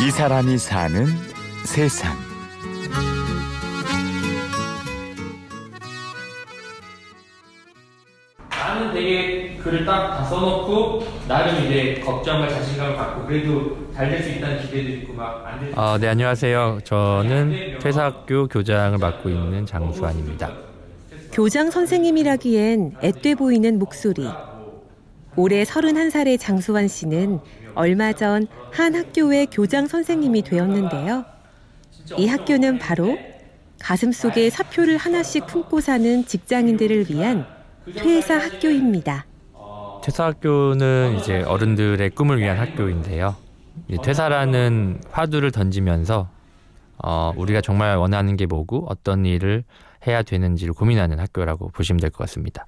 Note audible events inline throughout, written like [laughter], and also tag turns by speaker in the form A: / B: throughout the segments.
A: 이 사람이 사는 세상.
B: 나는 되게 글을 딱 다 써놓고 나름 이제 걱정과 자신감을 갖고 그래도 잘 될 수 있다는 기대도 있고 막 안 될.
C: 어, 네 안녕하세요. 저는 퇴사학교 교장을 맡고 있는 장수환입니다.
D: 교장 선생님이라기엔 앳돼 보이는 목소리. 올해 31살의 장수환 씨는 얼마 전 한 학교의 교장 선생님이 되었는데요. 이 학교는 바로 가슴 속에 사표를 하나씩 품고 사는 직장인들을 위한 퇴사 학교입니다.
C: 퇴사 학교는 이제 어른들의 꿈을 위한 학교인데요. 이 퇴사라는 화두를 던지면서 어, 우리가 정말 원하는 게 뭐고 어떤 일을 해야 되는지를 고민하는 학교라고 보시면 될 것 같습니다.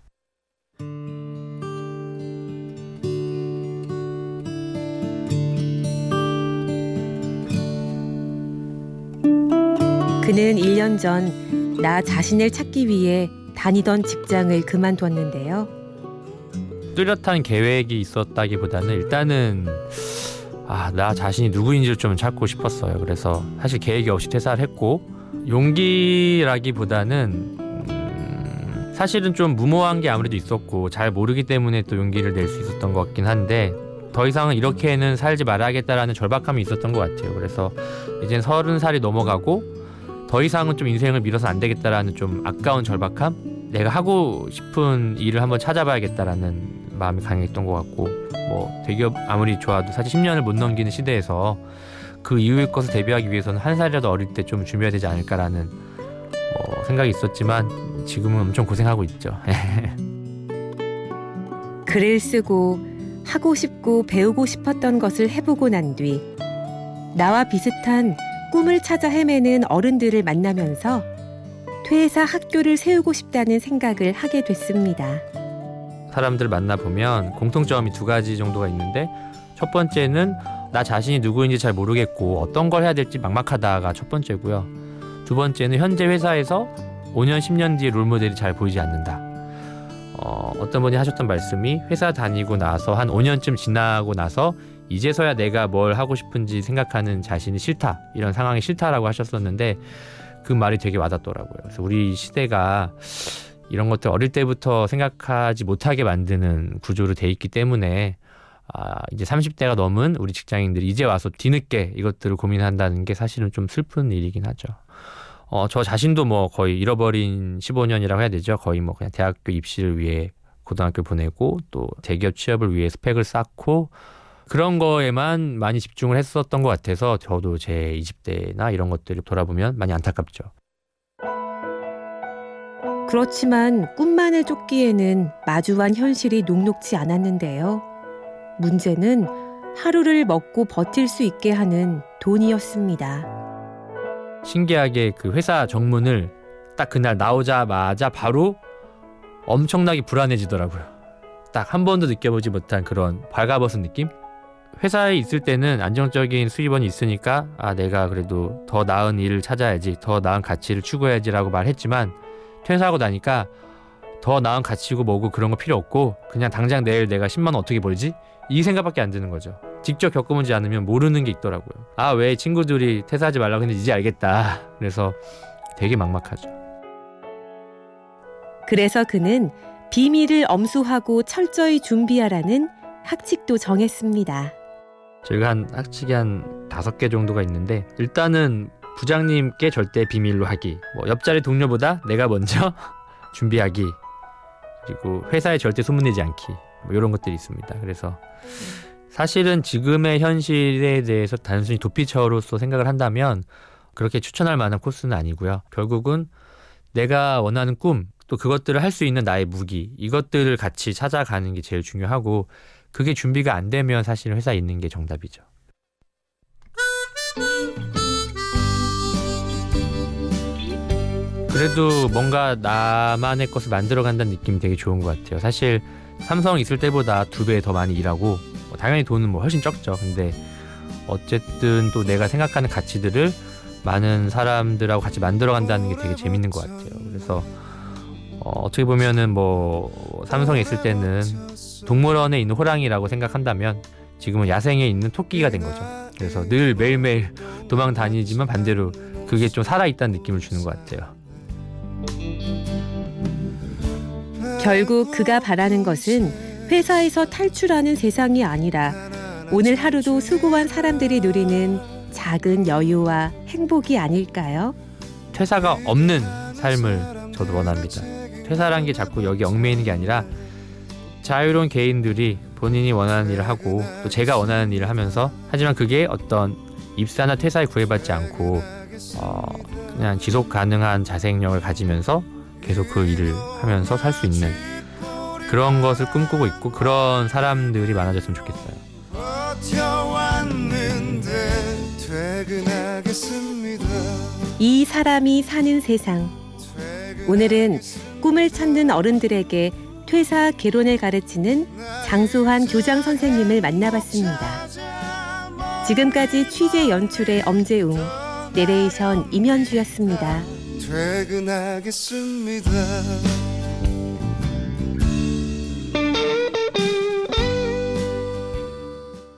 D: 그는 1년 전 나 자신을 찾기 위해 다니던 직장을 그만뒀는데요.
C: 뚜렷한 계획이 있었다기보다는 일단은 아, 나 자신이 누구인지를 좀 찾고 싶었어요. 그래서 사실 계획이 없이 퇴사를 했고 용기라기보다는 음, 사실은 좀 무모한 게 아무래도 있었고 잘 모르기 때문에 또 용기를 낼 수 있었던 것 같긴 한데 더 이상은 이렇게는 살지 말아야겠다라는 절박함이 있었던 것 같아요. 그래서 이젠 서른 살이 넘어가고 더 이상은 좀 인생을 밀어서 안 되겠다라는 좀 아까운 절박함 내가 하고 싶은 일을 한번 찾아봐야겠다라는 마음이 강했던 것 같고 뭐 대기업 아무리 좋아도 사실 10년을 못 넘기는 시대에서 그 이후의 것을 대비하기 위해서는 한 살이라도 어릴 때 좀 준비해야 되지 않을까라는 뭐 생각이 있었지만 지금은 엄청 고생하고 있죠. [laughs]
D: 글을 쓰고 하고 싶고 배우고 싶었던 것을 해보고 난 뒤 나와 비슷한 꿈을 찾아 헤매는 어른들을 만나면서 퇴사 학교를 세우고 싶다는 생각을 하게 됐습니다.
C: 사람들 만나 보면 공통점이 두 가지 정도가 있는데 첫 번째는 나 자신이 누구인지 잘 모르겠고 어떤 걸 해야 될지 막막하다가 첫 번째고요. 두 번째는 현재 회사에서 5년 10년 뒤에 롤모델이 잘 보이지 않는다. 어, 어떤 분이 하셨던 말씀이 회사 다니고 나서 한 5년쯤 지나고 나서 이제서야 내가 뭘 하고 싶은지 생각하는 자신이 싫다 이런 상황이 싫다라고 하셨었는데 그 말이 되게 와닿더라고요. 그래서 우리 시대가 이런 것들 어릴 때부터 생각하지 못하게 만드는 구조로 돼 있기 때문에 아, 이제 30대가 넘은 우리 직장인들이 이제 와서 뒤늦게 이것들을 고민한다는 게 사실은 좀 슬픈 일이긴 하죠. 어, 저 자신도 뭐 거의 잃어버린 15년이라고 해야 되죠. 거의 뭐 그냥 대학교 입시를 위해 고등학교 보내고 또 대기업 취업을 위해 스펙을 쌓고 그런 거에만 많이 집중을 했었던 것 같아서 저도 제 20대나 이런 것들을 돌아보면 많이 안타깝죠.
D: 그렇지만 꿈만을 쫓기에는 마주한 현실이 녹록지 않았는데요. 문제는 하루를 먹고 버틸 수 있게 하는 돈이었습니다.
C: 신기하게 그 회사 정문을 딱 그날 나오자마자 바로 엄청나게 불안해지더라고요. 딱 한 번도 느껴보지 못한 그런 발가벗은 느낌? 회사에 있을 때는 안정적인 수입원이 있으니까 아 내가 그래도 더 나은 일을 찾아야지 더 나은 가치를 추구해야지라고 말했지만 퇴사하고 나니까 더 나은 가치고 뭐고 그런 거 필요 없고 그냥 당장 내일 내가 10만 원 어떻게 벌지? 이 생각밖에 안 드는 거죠. 직접 겪어보지 않으면 모르는 게 있더라고요. 아 왜 친구들이 퇴사하지 말라고 했는지 이제 알겠다. 그래서 되게 막막하죠.
D: 그래서 그는 비밀을 엄수하고 철저히 준비하라는 학칙도 정했습니다.
C: 저희가 한 학칙이 한 다섯 개 정도가 있는데 일단은 부장님께 절대 비밀로 하기. 뭐 옆자리 동료보다 내가 먼저 [laughs] 준비하기. 그리고 회사에 절대 소문내지 않기. 뭐 이런 것들이 있습니다. 그래서 사실은 지금의 현실에 대해서 단순히 도피처로서 생각을 한다면 그렇게 추천할 만한 코스는 아니고요. 결국은 내가 원하는 꿈, 또 그것들을 할 수 있는 나의 무기, 이것들을 같이 찾아가는 게 제일 중요하고 그게 준비가 안 되면 사실 회사에 있는 게 정답이죠. 그래도 뭔가 나만의 것을 만들어 간다는 느낌이 되게 좋은 것 같아요. 사실 삼성 있을 때보다 두 배 더 많이 일하고 뭐 당연히 돈은 뭐 훨씬 적죠. 근데 어쨌든 또 내가 생각하는 가치들을 많은 사람들하고 같이 만들어 간다는 게 되게 재밌는 것 같아요. 그래서 어, 어떻게 보면은 뭐 삼성에 있을 때는 동물원에 있는 호랑이라고 생각한다면 지금은 야생에 있는 토끼가 된 거죠. 그래서 늘 매일매일 도망 다니지만 반대로 그게 좀 살아있다는 느낌을 주는 것 같아요.
D: 결국 그가 바라는 것은 회사에서 탈출하는 세상이 아니라 오늘 하루도 수고한 사람들이 누리는 작은 여유와 행복이 아닐까요?
C: 퇴사가 없는 삶을 저도 원합니다. 퇴사란 게 자꾸 여기 얽매이는 게 아니라 자유로운 개인들이 본인이 원하는 일을 하고 또 제가 원하는 일을 하면서 하지만 그게 어떤 입사나 퇴사에 구애받지 않고 어 그냥 지속 가능한 자생력을 가지면서 계속 그 일을 하면서 살 수 있는 그런 것을 꿈꾸고 있고 그런 사람들이 많아졌으면 좋겠어요.
D: 이 사람이 사는 세상. 오늘은 꿈을 찾는 어른들에게 퇴사 개론을 가르치는 장수환 교장 선생님을 만나봤습니다. 지금까지 취재 연출의 엄재웅, 내레이션 임현주였습니다.
E: 퇴근하겠습니다.